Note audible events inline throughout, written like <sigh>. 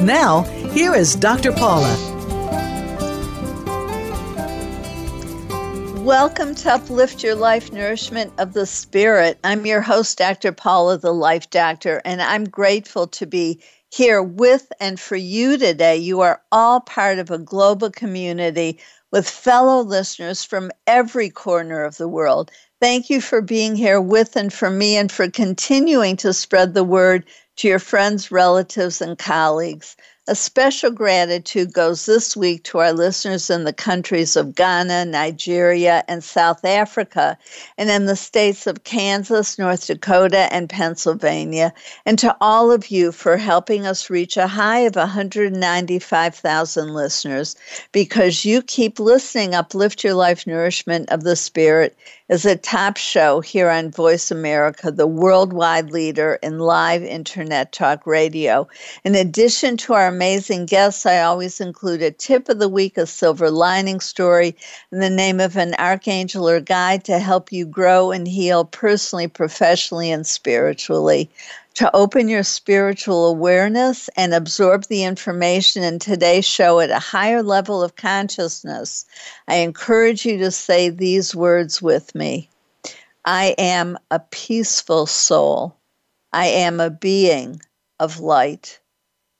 Now, here is Dr. Paula. Welcome to Uplift Your Life Nourishment of the Spirit. I'm your host, Dr. Paula, the Life Doctor, and I'm grateful to be here with and for you today. You are all part of a global community with fellow listeners from every corner of the world. Thank you for being here with and for me and for continuing to spread the word to your friends, relatives, and colleagues. A special gratitude goes this week to our listeners in the countries of Ghana, Nigeria, and South Africa, and in the states of Kansas, North Dakota, and Pennsylvania, and to all of you for helping us reach a high of 195,000 listeners because you keep listening. Uplift Your Life Nourishment of the Spirit is a top show here on Voice America, the worldwide leader in live internet talk radio. In addition to our amazing guests, I always include a tip of the week, a silver lining story, and the name of an archangel or guide to help you grow and heal personally, professionally, and spiritually to open your spiritual awareness and absorb the information in today's show at a higher level of consciousness, I encourage you to say these words with me I am a peaceful soul. I am a being of light.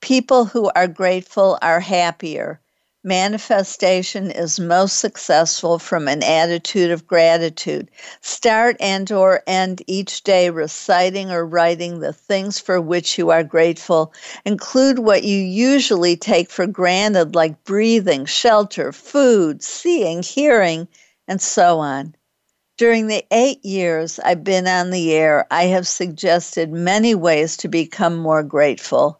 People who are grateful are happier. Manifestation is most successful from an attitude of gratitude. Start and or end each day reciting or writing the things for which you are grateful. Include what you usually take for granted like breathing, shelter, food, seeing, hearing, and so on. During the eight years I've been on the air, I have suggested many ways to become more grateful.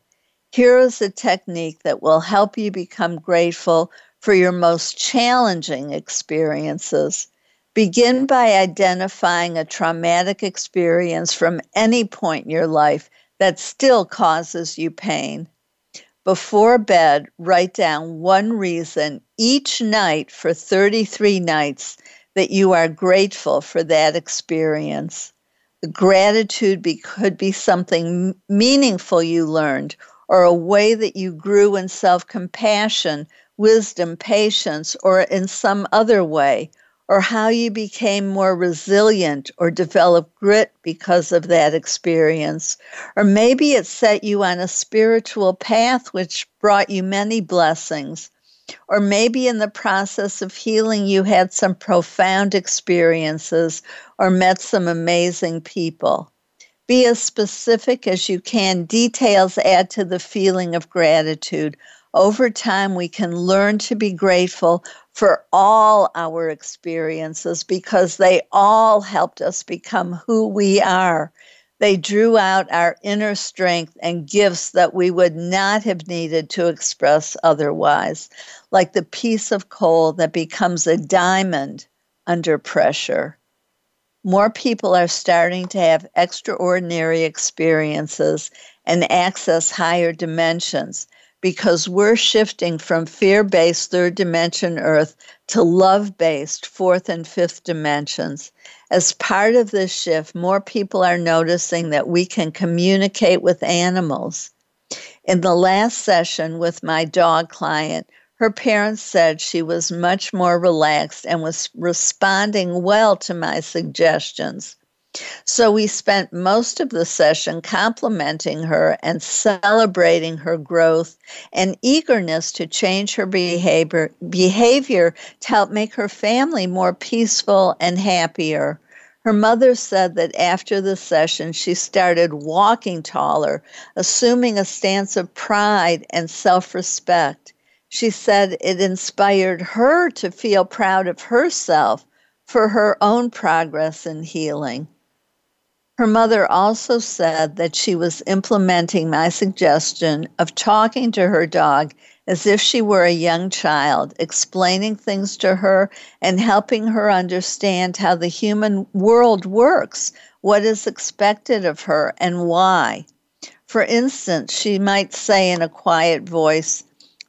Here is a technique that will help you become grateful for your most challenging experiences. Begin by identifying a traumatic experience from any point in your life that still causes you pain. Before bed, write down one reason each night for 33 nights that you are grateful for that experience. The gratitude be, could be something meaningful you learned or a way that you grew in self compassion, wisdom, patience, or in some other way, or how you became more resilient or developed grit because of that experience. Or maybe it set you on a spiritual path which brought you many blessings. Or maybe in the process of healing, you had some profound experiences or met some amazing people. Be as specific as you can. Details add to the feeling of gratitude. Over time, we can learn to be grateful for all our experiences because they all helped us become who we are. They drew out our inner strength and gifts that we would not have needed to express otherwise, like the piece of coal that becomes a diamond under pressure more people are starting to have extraordinary experiences and access higher dimensions because we're shifting from fear based third dimension Earth to love based fourth and fifth dimensions. As part of this shift, more people are noticing that we can communicate with animals. In the last session with my dog client, her parents said she was much more relaxed and was responding well to my suggestions. So we spent most of the session complimenting her and celebrating her growth and eagerness to change her behavior, behavior to help make her family more peaceful and happier. Her mother said that after the session, she started walking taller, assuming a stance of pride and self respect. She said it inspired her to feel proud of herself for her own progress in healing. Her mother also said that she was implementing my suggestion of talking to her dog as if she were a young child, explaining things to her and helping her understand how the human world works, what is expected of her, and why. For instance, she might say in a quiet voice,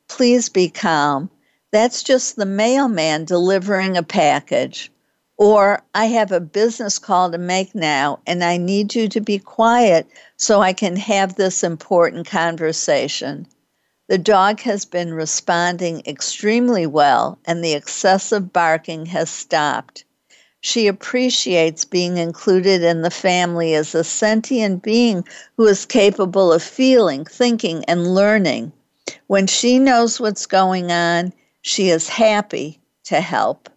Please be calm. That's just the mailman delivering a package. Or I have a business call to make now and I need you to be quiet so I can have this important conversation. The dog has been responding extremely well and the excessive barking has stopped. She appreciates being included in the family as a sentient being who is capable of feeling, thinking, and learning. When she knows what's going on, she is happy to help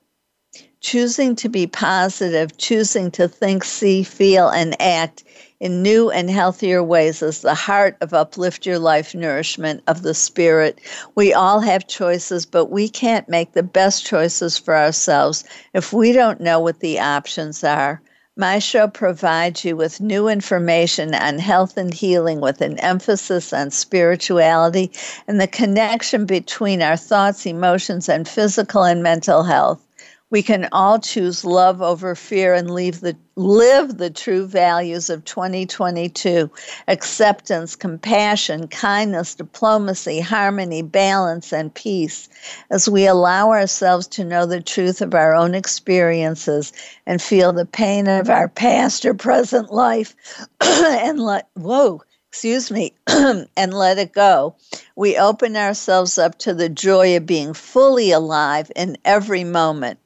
choosing to be positive, choosing to think, see, feel, and act in new and healthier ways is the heart of Uplift Your Life nourishment of the Spirit. We all have choices, but we can't make the best choices for ourselves if we don't know what the options are. My show provides you with new information on health and healing with an emphasis on spirituality and the connection between our thoughts, emotions, and physical and mental health. We can all choose love over fear and leave the, live the true values of 2022 acceptance, compassion, kindness, diplomacy, harmony, balance, and peace as we allow ourselves to know the truth of our own experiences and feel the pain of our past or present life <clears throat> and let, whoa, excuse me, <clears throat> and let it go. We open ourselves up to the joy of being fully alive in every moment.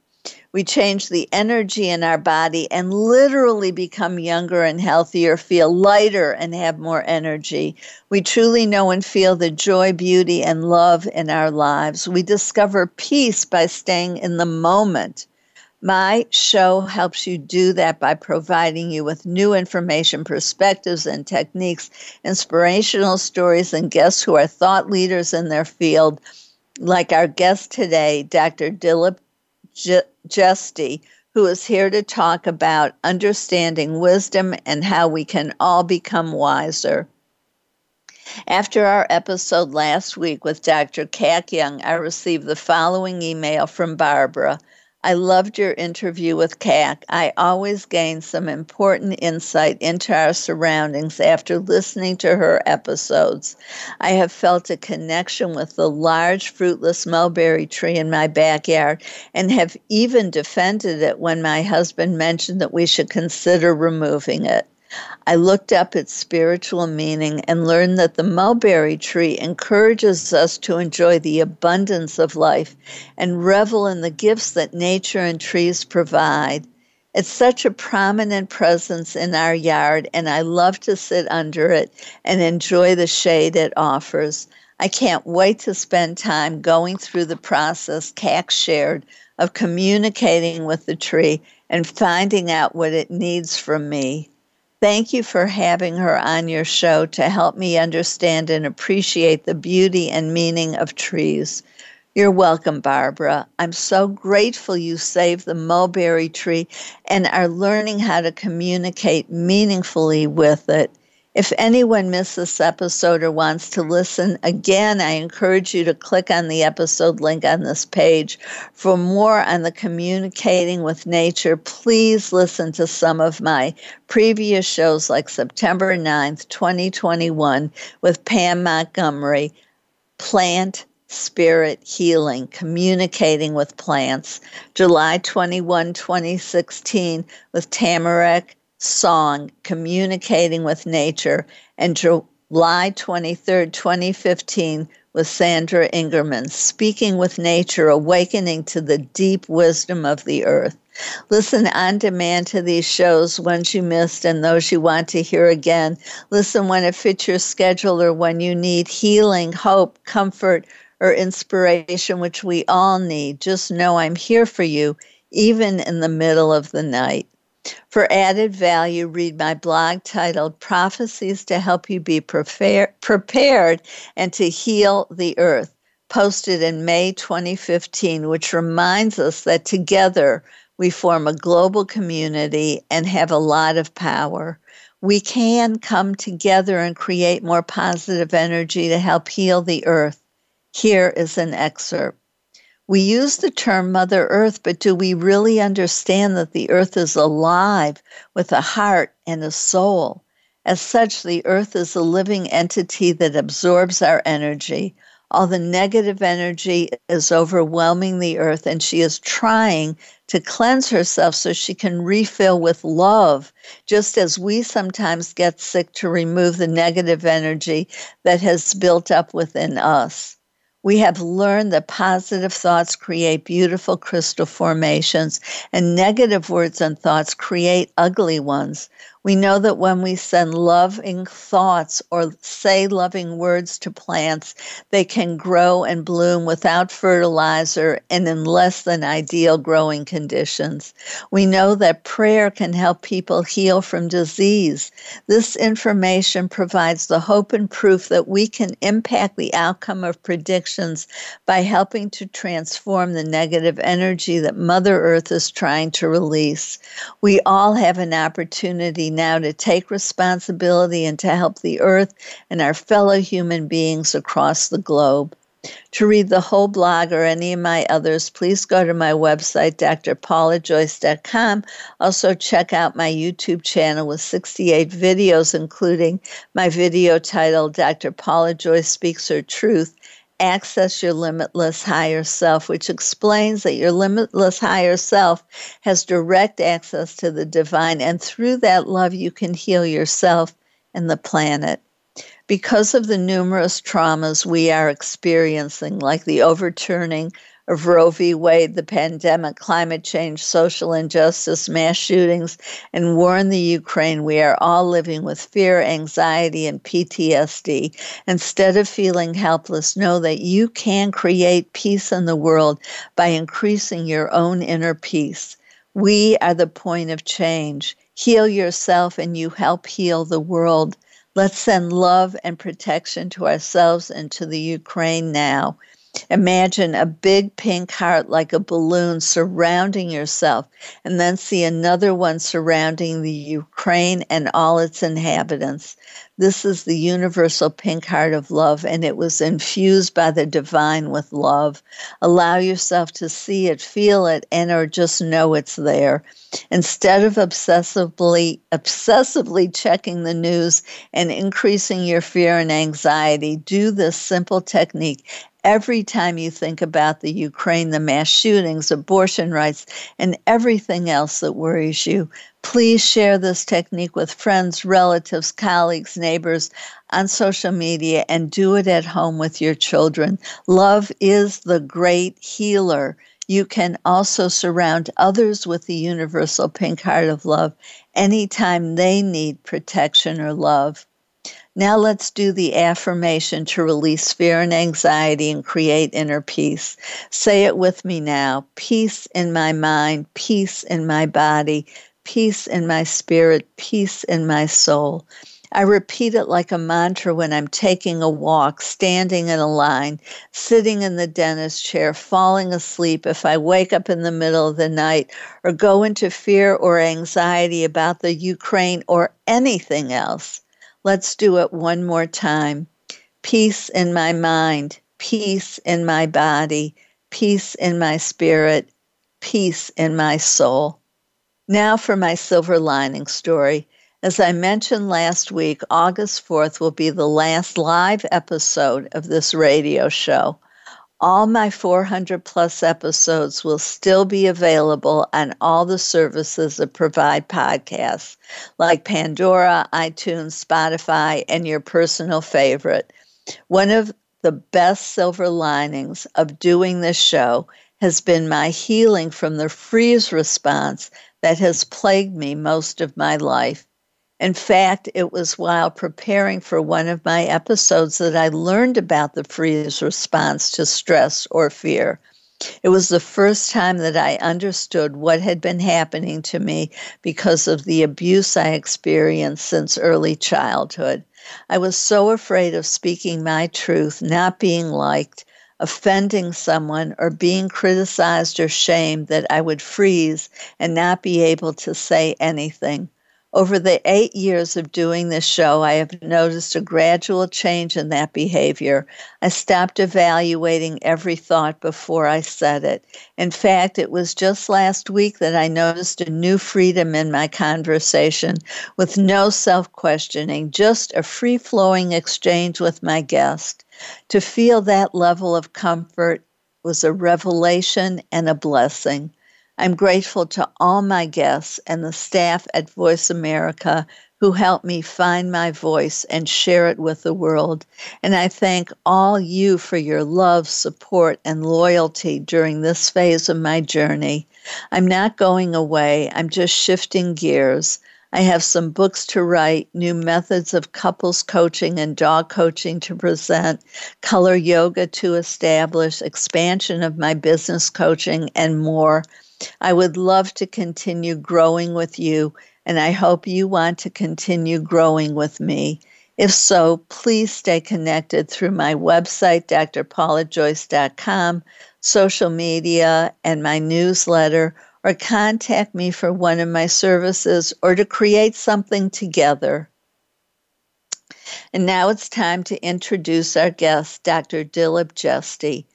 We change the energy in our body and literally become younger and healthier, feel lighter and have more energy. We truly know and feel the joy, beauty, and love in our lives. We discover peace by staying in the moment. My show helps you do that by providing you with new information, perspectives, and techniques, inspirational stories, and guests who are thought leaders in their field, like our guest today, Dr. Dilip Jeste, who is here to talk about understanding wisdom and how we can all become wiser. After our episode last week with Dr. Kat Young, I received the following email from Barbara I loved your interview with CAC. I always gain some important insight into our surroundings after listening to her episodes. I have felt a connection with the large fruitless mulberry tree in my backyard and have even defended it when my husband mentioned that we should consider removing it. I looked up its spiritual meaning and learned that the mulberry tree encourages us to enjoy the abundance of life and revel in the gifts that nature and trees provide. It's such a prominent presence in our yard, and I love to sit under it and enjoy the shade it offers. I can't wait to spend time going through the process Kat shared of communicating with the tree and finding out what it needs from me. Thank you for having her on your show to help me understand and appreciate the beauty and meaning of trees. You're welcome, Barbara. I'm so grateful you saved the mulberry tree and are learning how to communicate meaningfully with it. If anyone missed this episode or wants to listen again, I encourage you to click on the episode link on this page. For more on the communicating with nature, please listen to some of my previous shows like September 9th, 2021 with Pam Montgomery, Plant Spirit Healing, Communicating with Plants, July 21, 2016 with Tamarack song, Communicating with Nature, and July 23, 2015, with Sandra Ingerman, speaking with nature, awakening to the deep wisdom of the earth. Listen on demand to these shows, ones you missed and those you want to hear again. Listen when it fits your schedule or when you need healing, hope, comfort, or inspiration, which we all need. Just know I'm here for you, even in the middle of the night. For added value, read my blog titled Prophecies to Help You Be Prepared and to Heal the Earth, posted in May 2015, which reminds us that together we form a global community and have a lot of power. We can come together and create more positive energy to help heal the earth. Here is an excerpt. We use the term Mother Earth, but do we really understand that the earth is alive with a heart and a soul? As such, the earth is a living entity that absorbs our energy. All the negative energy is overwhelming the earth, and she is trying to cleanse herself so she can refill with love, just as we sometimes get sick to remove the negative energy that has built up within us. We have learned that positive thoughts create beautiful crystal formations, and negative words and thoughts create ugly ones. We know that when we send loving thoughts or say loving words to plants, they can grow and bloom without fertilizer and in less than ideal growing conditions. We know that prayer can help people heal from disease. This information provides the hope and proof that we can impact the outcome of predictions by helping to transform the negative energy that Mother Earth is trying to release. We all have an opportunity now to take responsibility and to help the earth and our fellow human beings across the globe. To read the whole blog or any of my others, please go to my website, drpaulajoyce.com. Also, check out my YouTube channel with 68 videos, including my video titled Dr. Paula Joyce Speaks Her Truth access your limitless higher self, which explains that your limitless higher self has direct access to the divine, and through that love, you can heal yourself and the planet. Because of the numerous traumas we are experiencing, like the overturning of Roe v. Wade, the pandemic, climate change, social injustice, mass shootings, and war in the Ukraine, we are all living with fear, anxiety, and PTSD. Instead of feeling helpless, know that you can create peace in the world by increasing your own inner peace. We are the point of change. Heal yourself, and you help heal the world. Let's send love and protection to ourselves and to the Ukraine now. Imagine a big pink heart like a balloon surrounding yourself, and then see another one surrounding the Ukraine and all its inhabitants. This is the universal pink heart of love, and it was infused by the divine with love. Allow yourself to see it, feel it, and or just know it's there. Instead of obsessively obsessively checking the news and increasing your fear and anxiety, do this simple technique every time you think about the Ukraine, the mass shootings, abortion rights, and everything else that worries you, please share this technique with friends, relatives, colleagues, neighbors on social media and do it at home with your children. Love is the great healer. You can also surround others with the universal pink heart of love anytime they need protection or love. Now let's do the affirmation to release fear and anxiety and create inner peace. Say it with me now peace in my mind, peace in my body, peace in my spirit, peace in my soul. I repeat it like a mantra when I'm taking a walk, standing in a line, sitting in the dentist chair, falling asleep, if I wake up in the middle of the night, or go into fear or anxiety about the Ukraine or anything else. Let's do it one more time. Peace in my mind, peace in my body, peace in my spirit, peace in my soul. Now for my silver lining story. As I mentioned last week, August 4th will be the last live episode of this radio show all my 400 plus episodes will still be available on all the services that provide podcasts, like Pandora, iTunes, Spotify, and your personal favorite. One of the best silver linings of doing this show has been my healing from the freeze response that has plagued me most of my life. In fact, it was while preparing for one of my episodes that I learned about the freeze response to stress or fear. It was the first time that I understood what had been happening to me because of the abuse I experienced since early childhood. I was so afraid of speaking my truth, not being liked, offending someone, or being criticized or shamed that I would freeze and not be able to say anything. Over the eight years of doing this show, I have noticed a gradual change in that behavior. I stopped evaluating every thought before I said it. In fact, it was just last week that I noticed a new freedom in my conversation with no self questioning, just a free flowing exchange with my guest. To feel that level of comfort was a revelation and a blessing. I'm grateful to all my guests and the staff at Voice America who helped me find my voice and share it with the world. And I thank all you for your love, support, and loyalty during this phase of my journey. I'm not going away, I'm just shifting gears. I have some books to write, new methods of couples coaching and dog coaching to present, color yoga to establish, expansion of my business coaching, and more. I would love to continue growing with you, and I hope you want to continue growing with me. If so, please stay connected through my website, drpaulajoyce.com, social media, and my newsletter, or contact me for one of my services or to create something together. And now it's time to introduce our guest, Dr. Dilip Jeste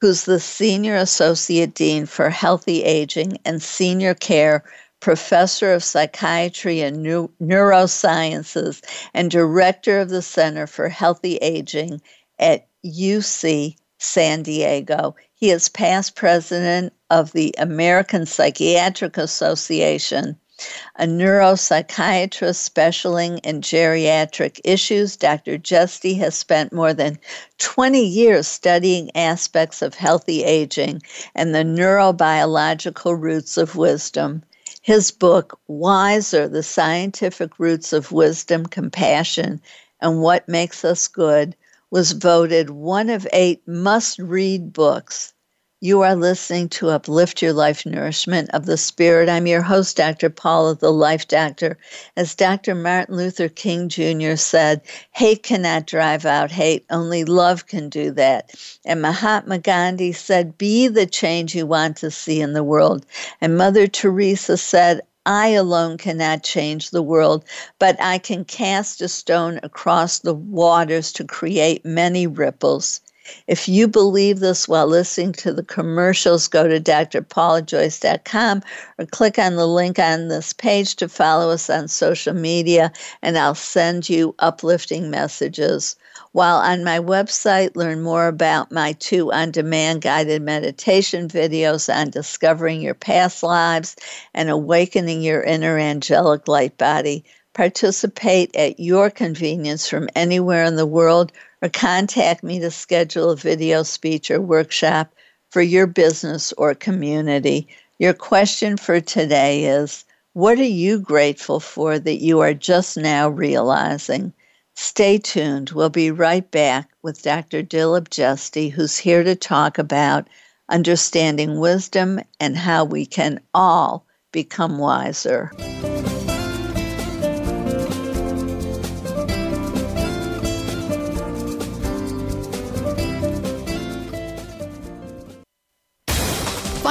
who's the Senior Associate Dean for Healthy Aging and Senior Care Professor of Psychiatry and Neurosciences and Director of the Center for Healthy Aging at UC San Diego. He is past president of the American Psychiatric Association a neuropsychiatrist specializing in geriatric issues, Dr. Jeste has spent more than 20 years studying aspects of healthy aging and the neurobiological roots of wisdom. His book, Wiser The Scientific Roots of Wisdom, Compassion, and What Makes Us Good, was voted one of eight must read books you are listening to Uplift Your Life Nourishment of the Spirit. I'm your host, Dr. Paula, the Life Doctor. As Dr. Martin Luther King Jr. said, hate cannot drive out hate, only love can do that. And Mahatma Gandhi said, be the change you want to see in the world. And Mother Teresa said, I alone cannot change the world, but I can cast a stone across the waters to create many ripples. If you believe this while listening to the commercials, go to drpaulajoyce.com or click on the link on this page to follow us on social media, and I'll send you uplifting messages. While on my website, learn more about my two on demand guided meditation videos on discovering your past lives and awakening your inner angelic light body. Participate at your convenience from anywhere in the world or contact me to schedule a video speech or workshop for your business or community. Your question for today is What are you grateful for that you are just now realizing? Stay tuned. We'll be right back with Dr. Dilip Jeste, who's here to talk about understanding wisdom and how we can all become wiser.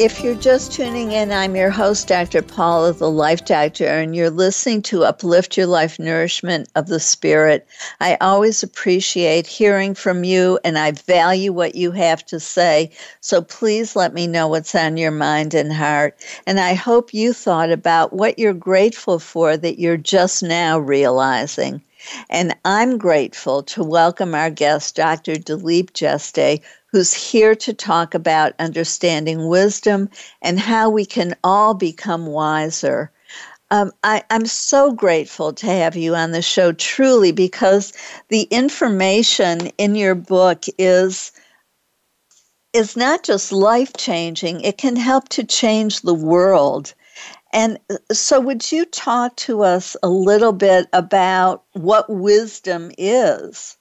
If you're just tuning in, I'm your host, Dr. Paula, the Life Doctor, and you're listening to Uplift Your Life Nourishment of the Spirit. I always appreciate hearing from you, and I value what you have to say. So please let me know what's on your mind and heart. And I hope you thought about what you're grateful for that you're just now realizing. And I'm grateful to welcome our guest, Dr. Dilip Jeste, who's here to talk about understanding wisdom and how we can all become wiser. Um, I, I'm so grateful to have you on the show, truly, because the information in your book is is not just life changing; it can help to change the world. And uh, so, would you talk to us a little bit about what wisdom is?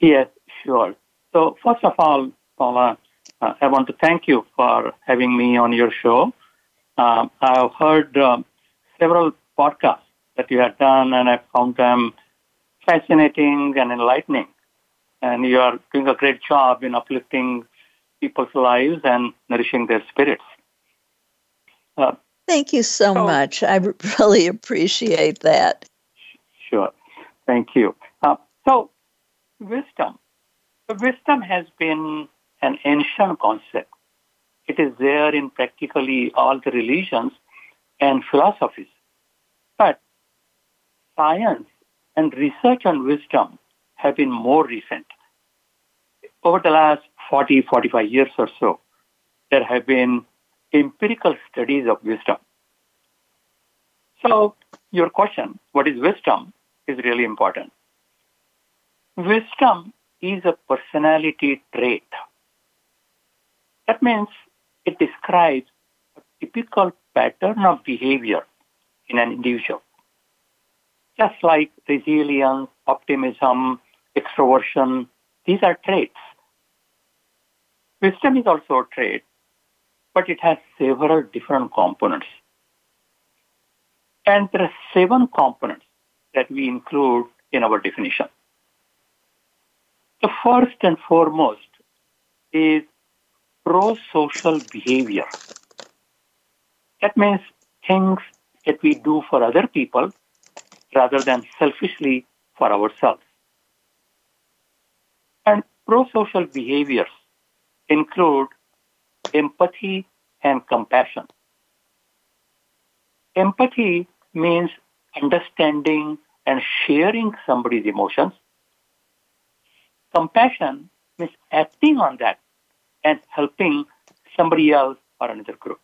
Yes, sure. So, first of all, Paula, uh, I want to thank you for having me on your show. Um, I've heard um, several podcasts that you have done, and I found them fascinating and enlightening. And you are doing a great job in uplifting people's lives and nourishing their spirits. Uh, Thank you so, so, much. I <laughs> really appreciate that. Sure. Thank you. Uh, so, wisdom wisdom has been an ancient concept. It is there in practically all the religions and philosophies. But science and research on wisdom have been more recent. Over the last 40, 45 years or so, there have been empirical studies of wisdom. So, your question, what is wisdom, is really important. Wisdom is a personality trait. That means it describes a typical pattern of behavior in an individual. Just like resilience, optimism, extroversion, these are traits. Wisdom is also a trait, but it has several different components. And there are seven components that we include in our definition. The first and foremost is pro-social behavior. That means things that we do for other people rather than selfishly for ourselves. And pro-social behaviors include empathy and compassion. Empathy means understanding and sharing somebody's emotions Compassion means acting on that and helping somebody else or another group.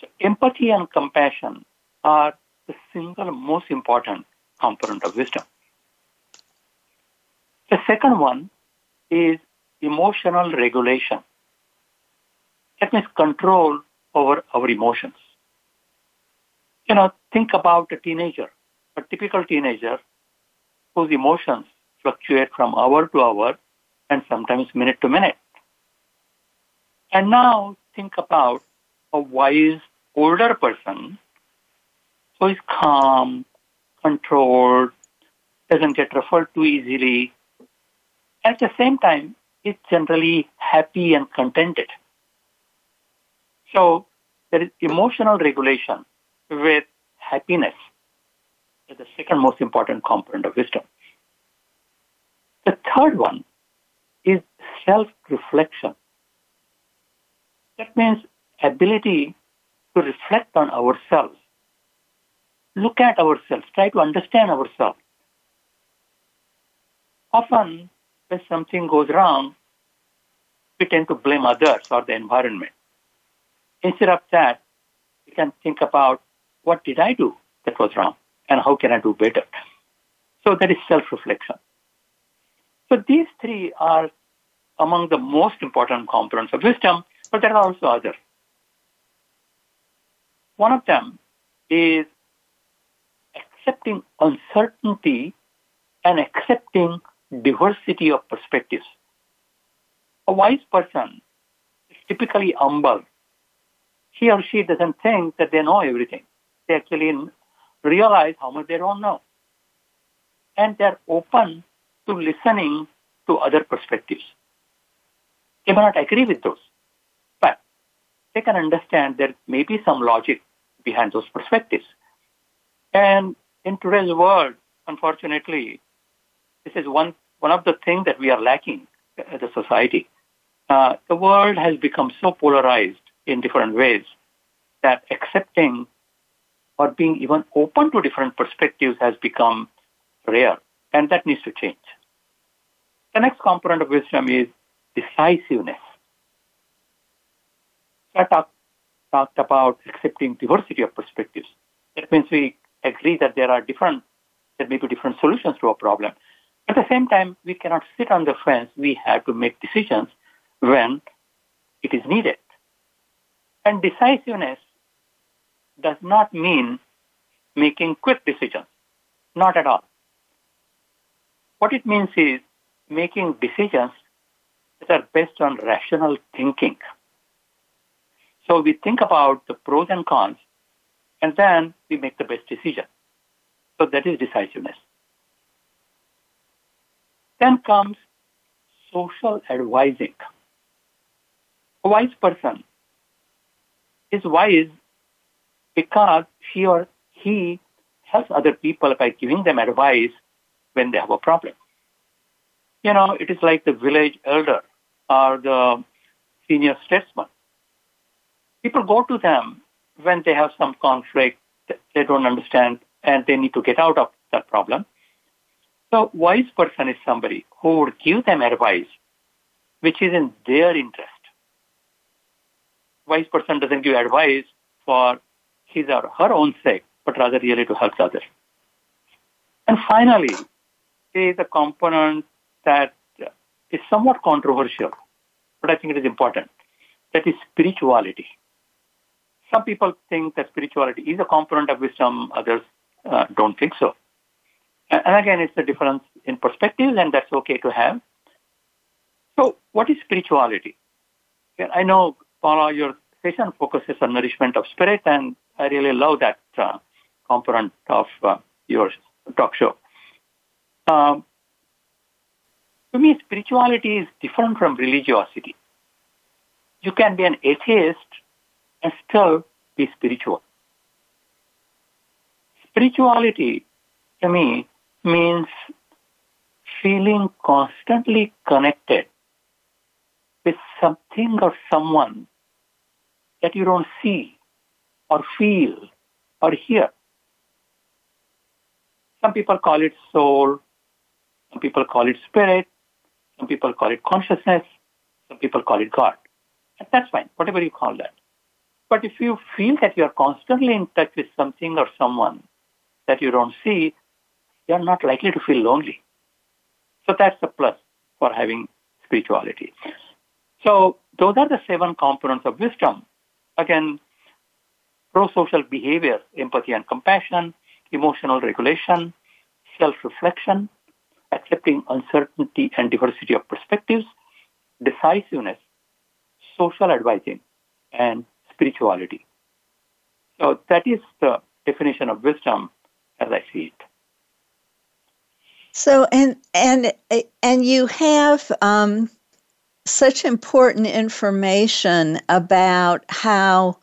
So empathy and compassion are the single most important component of wisdom. The second one is emotional regulation. That means control over our emotions. You know, think about a teenager, a typical teenager whose emotions fluctuate from hour to hour and sometimes minute to minute. And now think about a wise older person who is calm, controlled, doesn't get ruffled too easily. At the same time, is generally happy and contented. So there is emotional regulation with happiness the second most important component of wisdom. The third one is self-reflection. That means ability to reflect on ourselves, look at ourselves, try to understand ourselves. Often, when something goes wrong, we tend to blame others or the environment. Instead of that, we can think about what did I do that was wrong and how can I do better? So that is self-reflection. So these three are among the most important components of wisdom, but there are also others. One of them is accepting uncertainty and accepting diversity of perspectives. A wise person is typically humble. He or she doesn't think that they know everything. They actually realize how much they don't know. And they're open to listening to other perspectives. They may not agree with those, but they can understand there may be some logic behind those perspectives. And in today's world, unfortunately, this is one, one of the things that we are lacking as a society. Uh, the world has become so polarized in different ways that accepting or being even open to different perspectives has become rare, and that needs to change. The next component of wisdom is decisiveness. I talked, talked about accepting diversity of perspectives. That means we agree that there are different, there may be different solutions to a problem. At the same time, we cannot sit on the fence. We have to make decisions when it is needed. And decisiveness does not mean making quick decisions. Not at all. What it means is making decisions that are based on rational thinking. So we think about the pros and cons, and then we make the best decision. So that is decisiveness. Then comes social advising. A wise person is wise because she or he helps other people by giving them advice when they have a problem. You know, it is like the village elder or the senior statesman. People go to them when they have some conflict they don't understand and they need to get out of that problem. So wise person is somebody who would give them advice which is in their interest. Wise person doesn't give advice for his or her own sake, but rather really to help others. And finally, there is a component that is somewhat controversial, but I think it is important. That is spirituality. Some people think that spirituality is a component of wisdom, others uh, don't think so. And again, it's a difference in perspectives, and that's okay to have. So, what is spirituality? I know, Paula, your session focuses on nourishment of spirit, and I really love that uh, component of uh, your talk show. Um, to me, spirituality is different from religiosity. You can be an atheist and still be spiritual. Spirituality, to me, means feeling constantly connected with something or someone that you don't see or feel or hear. Some people call it soul, some people call it spirit, some people call it consciousness, some people call it God. And that's fine, whatever you call that. But if you feel that you're constantly in touch with something or someone that you don't see, you're not likely to feel lonely. So that's a plus for having spirituality. So those are the seven components of wisdom. Again, pro-social behavior, empathy and compassion, emotional regulation, self-reflection, accepting uncertainty and diversity of perspectives, decisiveness, social advising, and spirituality. So that is the definition of wisdom as I see it. So and and and you have um, such important information about how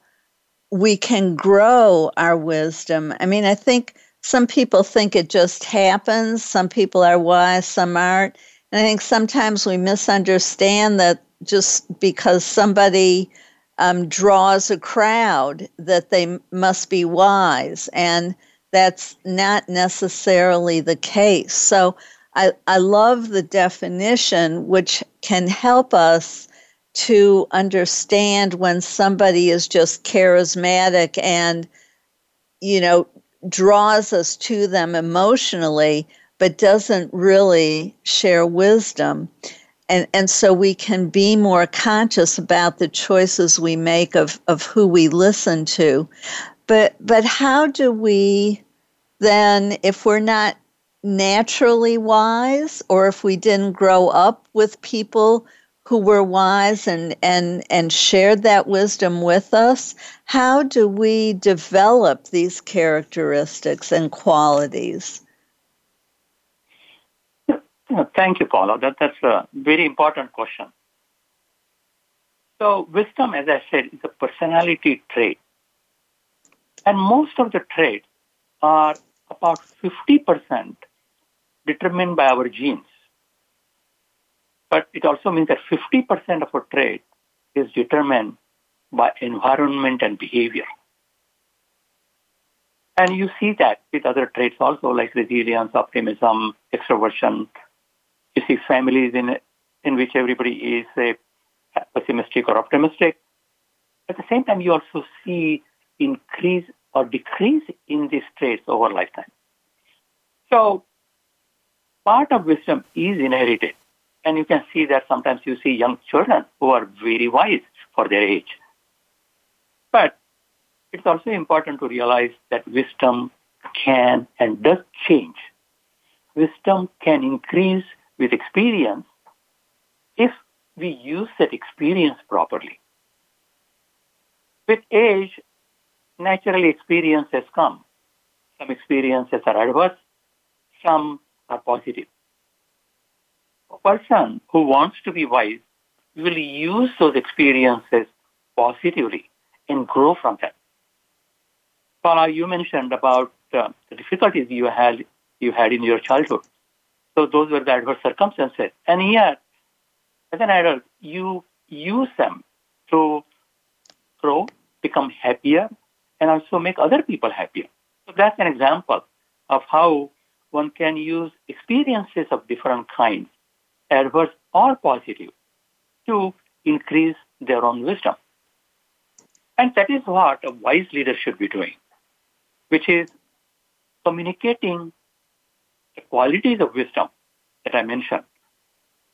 we can grow our wisdom. I mean, I think some people think it just happens. Some people are wise, some aren't. And I think sometimes we misunderstand that just because somebody um, draws a crowd, that they must be wise. And that's not necessarily the case. So I, I love the definition, which can help us to understand when somebody is just charismatic and, you know, draws us to them emotionally, but doesn't really share wisdom. And, and so we can be more conscious about the choices we make of, of who we listen to. But but how do we then if we're not naturally wise or if we didn't grow up with people who were wise and and and shared that wisdom with us how do we develop these characteristics and qualities? Thank you paula. That, that's a very important question. So wisdom as i said is a personality trait. And most of the traits are about 50% determined by our genes. But it also means that 50% of our trait is determined by environment and behavior. And you see that with other traits also, like resilience, optimism, extroversion. You see families in, in which everybody is say, pessimistic or optimistic. At the same time, you also see increase or decrease in these traits over lifetime. So part of wisdom is inherited. And you can see that sometimes you see young children who are very wise for their age. But it's also important to realize that wisdom can and does change. Wisdom can increase with experience if we use that experience properly. With age, naturally experiences come. Some experiences are adverse, some are positive. Person who wants to be wise will use those experiences positively and grow from them. Paula, you mentioned about uh, the difficulties you had you had in your childhood. So those were the adverse circumstances. And yet, as an adult, you use them to grow, become happier, and also make other people happier. So that's an example of how one can use experiences of different kinds, adverse or positive, to increase their own wisdom. And that is what a wise leader should be doing, which is communicating the qualities of wisdom that I mentioned,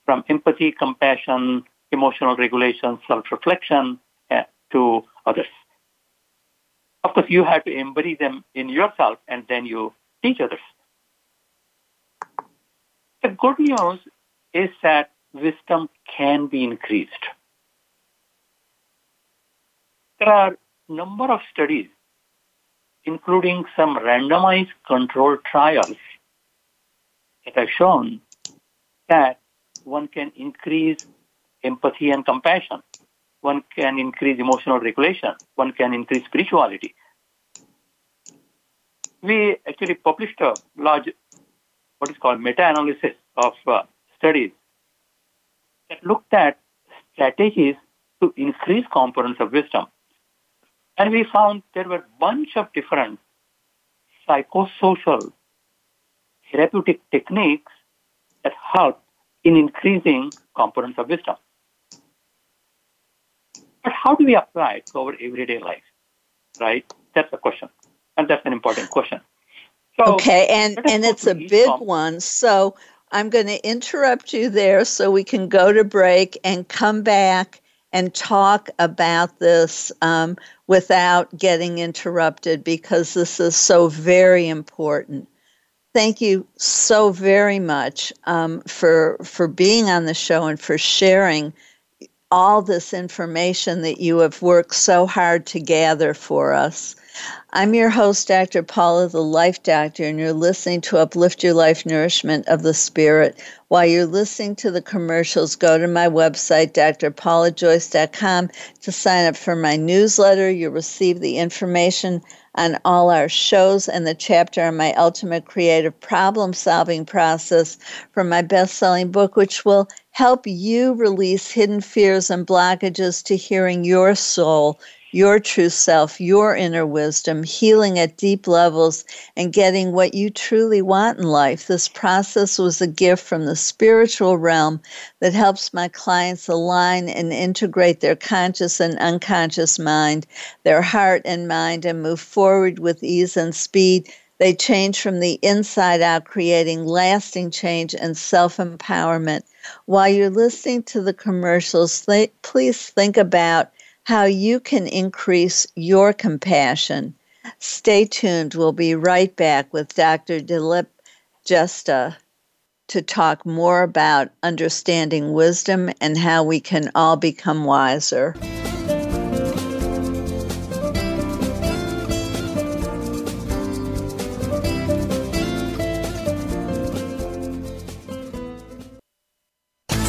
from empathy, compassion, emotional regulation, self-reflection, uh, to others. Of course, you have to embody them in yourself and then you teach others. The good news is that wisdom can be increased. There are number of studies, including some randomized controlled trials, that have shown that one can increase empathy and compassion one can increase emotional regulation, one can increase spirituality. We actually published a large, what is called meta-analysis of uh, studies that looked at strategies to increase components of wisdom. And we found there were a bunch of different psychosocial therapeutic techniques that help in increasing components of wisdom. But how do we apply it to our everyday life? Right? That's the question. And that's an important question. So, okay, and, and it's a big one. So I'm going to interrupt you there so we can go to break and come back and talk about this um, without getting interrupted because this is so very important. Thank you so very much um, for for being on the show and for sharing all this information that you have worked so hard to gather for us. I'm your host, Dr. Paula, the Life Doctor, and you're listening to Uplift Your Life Nourishment of the Spirit. While you're listening to the commercials, go to my website, drpaulajoyce.com, to sign up for my newsletter. You'll receive the information on all our shows and the chapter on my ultimate creative problem solving process from my best selling book, which will help you release hidden fears and blockages to hearing your soul your true self, your inner wisdom, healing at deep levels, and getting what you truly want in life. This process was a gift from the spiritual realm that helps my clients align and integrate their conscious and unconscious mind, their heart and mind, and move forward with ease and speed. They change from the inside out, creating lasting change and self empowerment. While you're listening to the commercials, th- please think about how you can increase your compassion. Stay tuned. We'll be right back with Dr. Dilip Jeste to talk more about understanding wisdom and how we can all become wiser.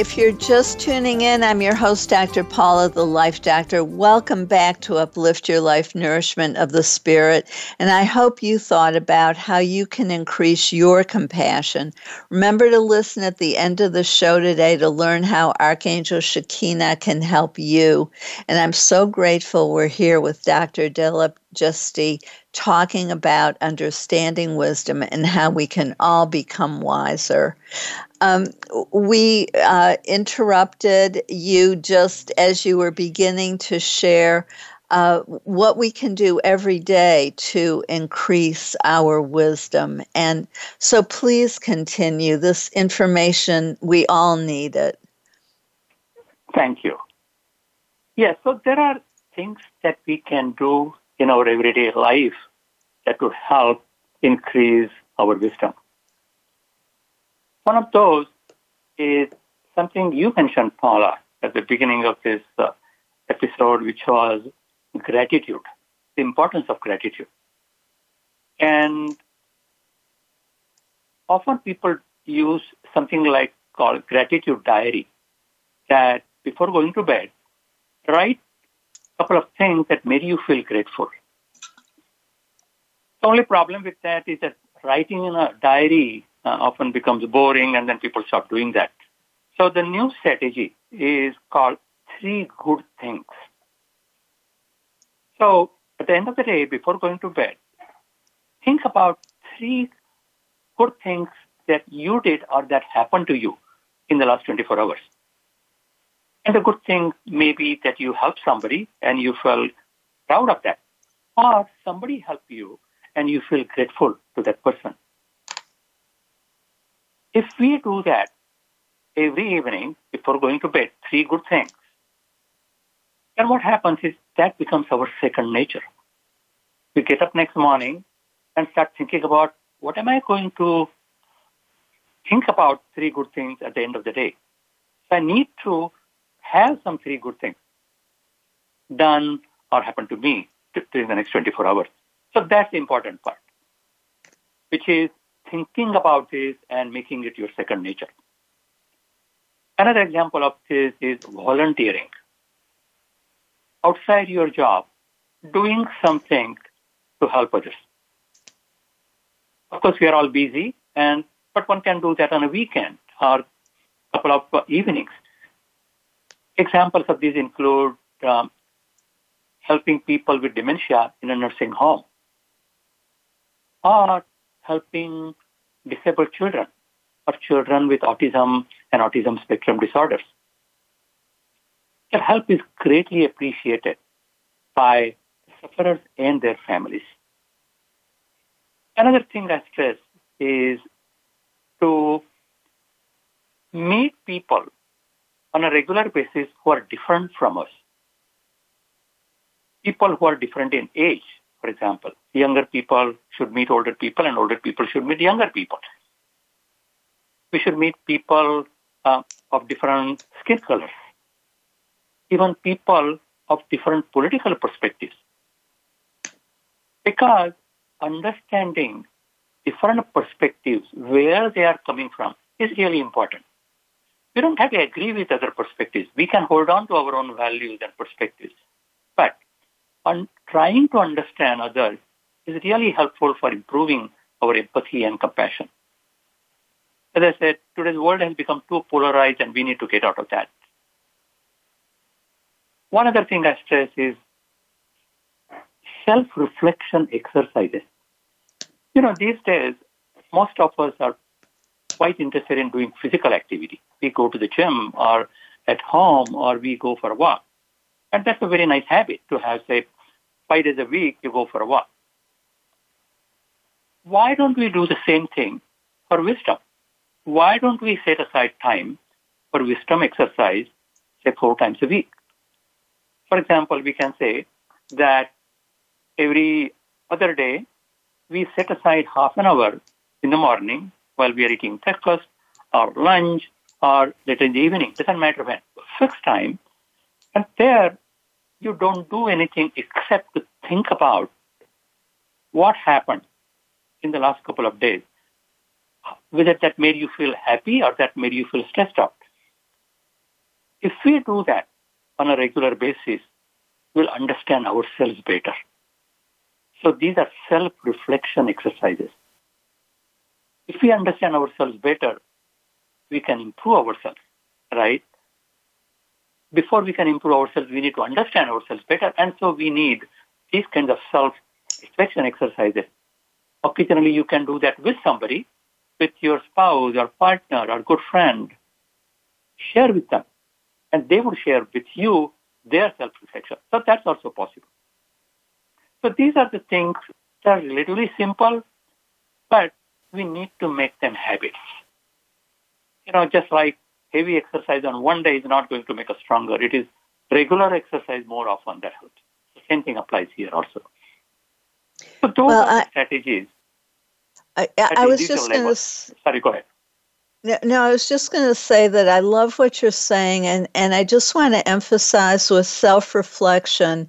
If you're just tuning in, I'm your host, Dr. Paula, the Life Doctor. Welcome back to Uplift Your Life Nourishment of the Spirit. And I hope you thought about how you can increase your compassion. Remember to listen at the end of the show today to learn how Archangel Shekinah can help you. And I'm so grateful we're here with Dr. Dilip Jeste talking about understanding wisdom and how we can all become wiser. Um, we uh, interrupted you just as you were beginning to share uh, what we can do every day to increase our wisdom. And so please continue. This information, we all need it. Thank you. Yes, so there are things that we can do in our everyday life that would help increase our wisdom. One of those is something you mentioned, Paula, at the beginning of this uh, episode, which was gratitude, the importance of gratitude. And often people use something like called gratitude diary that before going to bed, write couple of things that made you feel grateful. The only problem with that is that writing in a diary uh, often becomes boring and then people stop doing that. So the new strategy is called three good things. So at the end of the day, before going to bed, think about three good things that you did or that happened to you in the last 24 hours. And the good thing may be that you helped somebody and you felt proud of that. Or somebody helped you and you feel grateful to that person. If we do that every evening before going to bed, three good things, then what happens is that becomes our second nature. We get up next morning and start thinking about what am I going to think about three good things at the end of the day. So I need to have some three good things done or happen to me during the next 24 hours. So that's the important part, which is thinking about this and making it your second nature. Another example of this is volunteering. Outside your job, doing something to help others. Of course, we are all busy, and but one can do that on a weekend or a couple of evenings. Examples of these include um, helping people with dementia in a nursing home, or helping disabled children or children with autism and autism spectrum disorders. Their help is greatly appreciated by sufferers and their families. Another thing I stress is to meet people on a regular basis who are different from us. People who are different in age, for example. Younger people should meet older people and older people should meet younger people. We should meet people uh, of different skin colors, even people of different political perspectives. Because understanding different perspectives, where they are coming from, is really important. We don't have to agree with other perspectives. We can hold on to our own values and perspectives. But on trying to understand others is really helpful for improving our empathy and compassion. As I said, today's world has become too polarized and we need to get out of that. One other thing I stress is self-reflection exercises. You know, these days, most of us are quite interested in doing physical activity. We go to the gym or at home or we go for a walk. And that's a very nice habit to have, say, five days a week, you go for a walk. Why don't we do the same thing for wisdom? Why don't we set aside time for wisdom exercise, say, four times a week? For example, we can say that every other day, we set aside half an hour in the morning while we are eating breakfast or lunch or later in the evening. Doesn't matter when. Fixed time. And there, you don't do anything except to think about what happened in the last couple of days. Whether that made you feel happy or that made you feel stressed out. If we do that on a regular basis, we'll understand ourselves better. So these are self-reflection exercises. If we understand ourselves better, we can improve ourselves, right? Before we can improve ourselves, we need to understand ourselves better. And so we need these kinds of self-reflection exercises. Occasionally you can do that with somebody, with your spouse or partner or good friend. Share with them. And they will share with you their self-reflection. So that's also possible. So these are the things that are relatively simple, but we need to make them habits. You know, just like heavy exercise on one day is not going to make us stronger. It is regular exercise more often that helps. The same thing applies here also. So those well, are I, strategies. I, I, I was just going to. Sorry, go ahead. No, no, I was just going to say that I love what you're saying, and, and I just want to emphasize with self reflection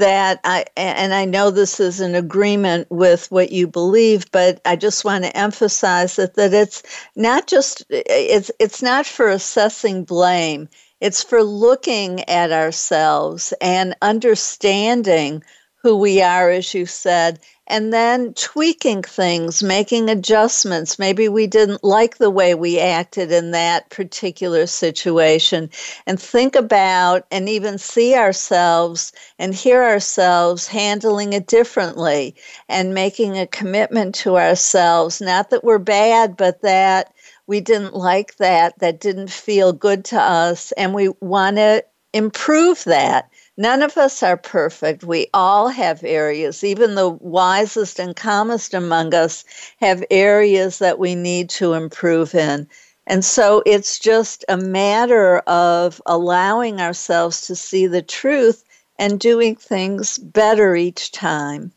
that I and I know this is an agreement with what you believe, but I just want to emphasize that that it's not just it's it's not for assessing blame. It's for looking at ourselves and understanding who we are, as you said, and then tweaking things, making adjustments. Maybe we didn't like the way we acted in that particular situation, and think about and even see ourselves and hear ourselves handling it differently and making a commitment to ourselves. Not that we're bad, but that we didn't like that, that didn't feel good to us, and we want to improve that None of us are perfect. We all have areas, even the wisest and calmest among us have areas that we need to improve in. And so it's just a matter of allowing ourselves to see the truth and doing things better each time.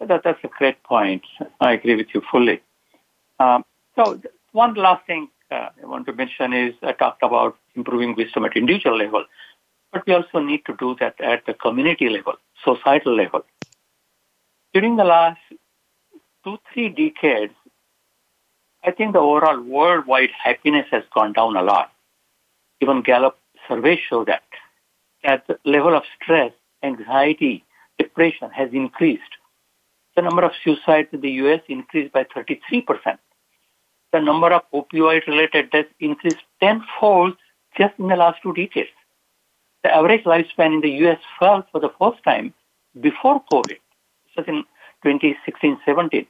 That, that's a great point. I agree with you fully. Um, so, one last thing uh, I want to mention is I talked about improving wisdom at individual level. But we also need to do that at the community level, societal level. During the last two, three decades, I think the overall worldwide happiness has gone down a lot. Even Gallup surveys show that. That the level of stress, anxiety, depression has increased. The number of suicides in the US increased by 33%. The number of opioid related deaths increased tenfold just in the last two decades the average lifespan in the US fell for the first time before COVID. This was in 2016 17.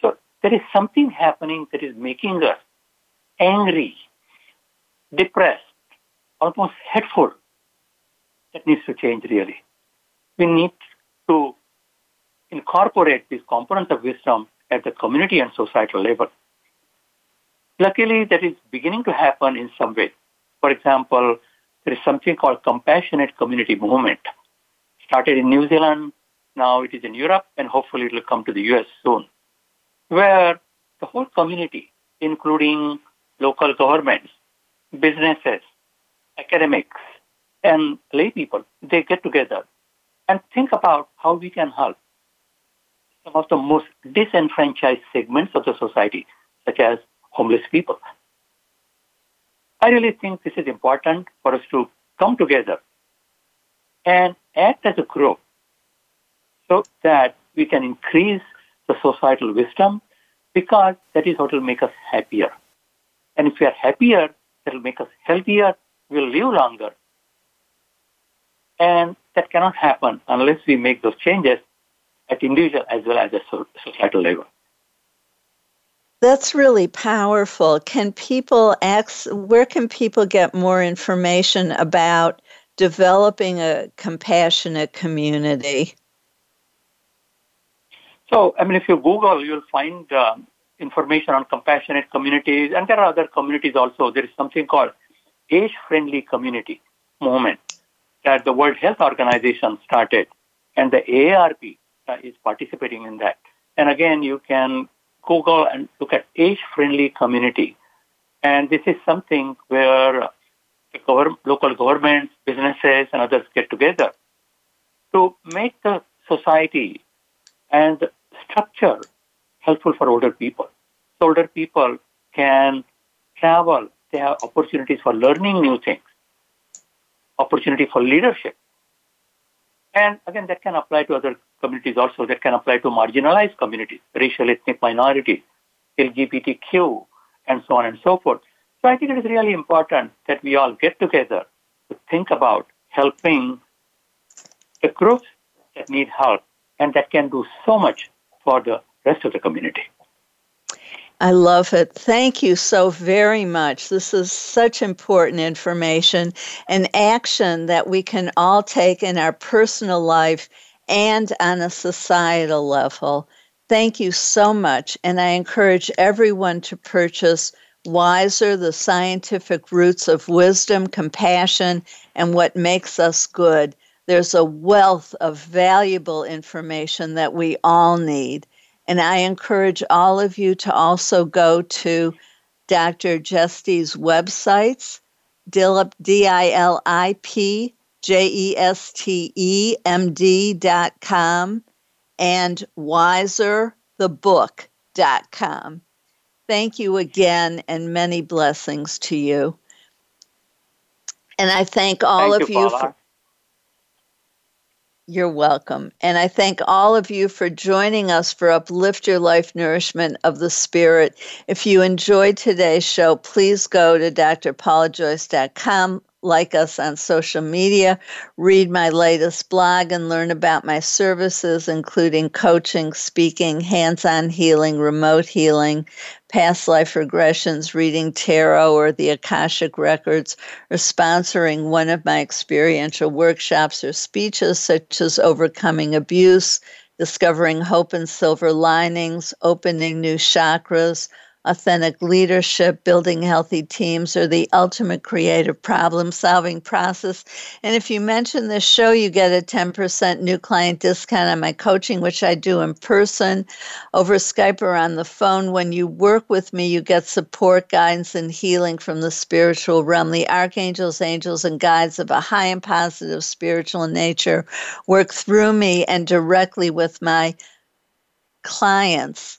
So there is something happening that is making us angry, depressed, almost hateful. That needs to change really. We need to incorporate these components of wisdom at the community and societal level. Luckily, that is beginning to happen in some way. For example, there is something called compassionate community movement. Started in New Zealand, now it is in Europe, and hopefully it will come to the US soon, where the whole community, including local governments, businesses, academics, and lay people, they get together and think about how we can help some of the most disenfranchised segments of the society, such as homeless people. I really think this is important for us to come together and act as a group so that we can increase the societal wisdom because that is what will make us happier. And if we are happier, that will make us healthier, we'll live longer. And that cannot happen unless we make those changes at individual as well as at societal level. That's really powerful. Can people ask, where can people get more information about developing a compassionate community? So, I mean, if you Google, you'll find uh, information on compassionate communities, and there are other communities also. There is something called age friendly community movement that the World Health Organization started, and the AARP uh, is participating in that. And again, you can Google and look at age-friendly community. And this is something where local governments, businesses, and others get together to make the society and structure helpful for older people. So older people can travel, they have opportunities for learning new things, opportunity for leadership. And again, that can apply to other communities also that can apply to marginalized communities, racial ethnic minorities, LGBTQ, and so on and so forth. So I think it is really important that we all get together to think about helping the groups that need help and that can do so much for the rest of the community. I love it. Thank you so very much. This is such important information and action that we can all take in our personal life and on a societal level. Thank you so much. And I encourage everyone to purchase Wiser, the scientific roots of wisdom, compassion, and what makes us good. There's a wealth of valuable information that we all need. And I encourage all of you to also go to Dr. Jeste's websites, Dilip, D I L I P J E S T E M D dot com, and wiserthebook.com. Thank you again, and many blessings to you. And I thank all Thank of you, you for. You're welcome. And I thank all of you for joining us for Uplift Your Life Nourishment of the Spirit. If you enjoyed today's show, please go to drpaulajoyce.com, like us on social media, read my latest blog, and learn about my services, including coaching, speaking, hands on healing, remote healing, past life regressions, reading tarot or the Akashic Records, or sponsoring one of my experiential workshops or speeches, such as Overcoming Abuse, Discovering Hope and Silver Linings, Opening New Chakras, authentic leadership, building healthy teams, or the ultimate creative problem solving process. And if you mention this show, you get a 10% new client discount on my coaching, which I do in person, over Skype, or on the phone. When you work with me, you get support, guidance, and healing from the spiritual realm. The archangels, angels, and guides of a high and positive spiritual nature work through me and directly with my clients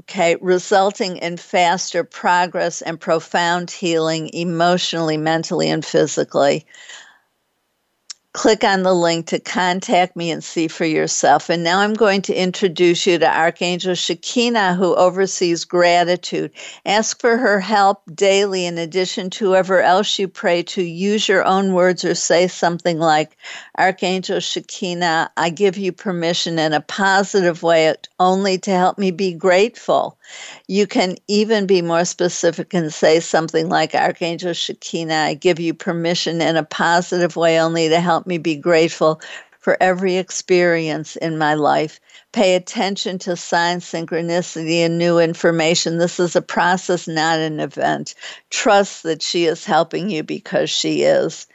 okay, resulting in faster progress and profound healing emotionally, mentally, and physically. Click on the link to contact me and see for yourself. And now I'm going to introduce you to Archangel Shekinah, who oversees gratitude. Ask for her help daily, in addition to whoever else you pray to. Use your own words or say something like, Archangel Shekinah, I give you permission in a positive way only to help me be grateful. You can even be more specific and say something like, Archangel Shekinah, I give you permission in a positive way only to help me be grateful for every experience in my life. Pay attention to signs, synchronicity, and new information. This is a process, not an event. Trust that she is helping you because she is.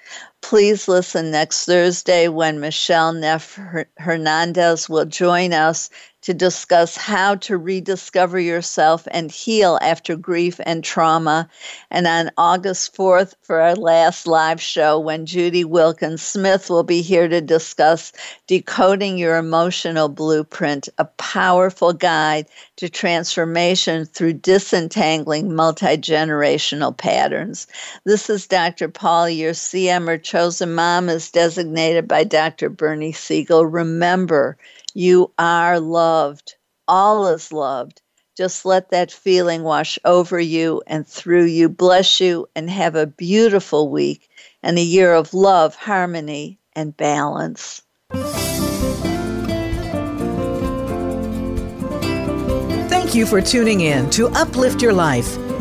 Please listen next Thursday when Michelle Neff Hernandez will join us to discuss how to rediscover yourself and heal after grief and trauma. And on August 4th, for our last live show, when Judy Wilkins Smith will be here to discuss Decoding Your Emotional Blueprint, a powerful guide to transformation through disentangling multi generational patterns. This is Dr. Paul, your CM or chosen mom is designated by Dr. Bernie Siegel. Remember, you are loved. All is loved. Just let that feeling wash over you and through you. Bless you and have a beautiful week and a year of love, harmony, and balance. Thank you for tuning in to Uplift Your Life,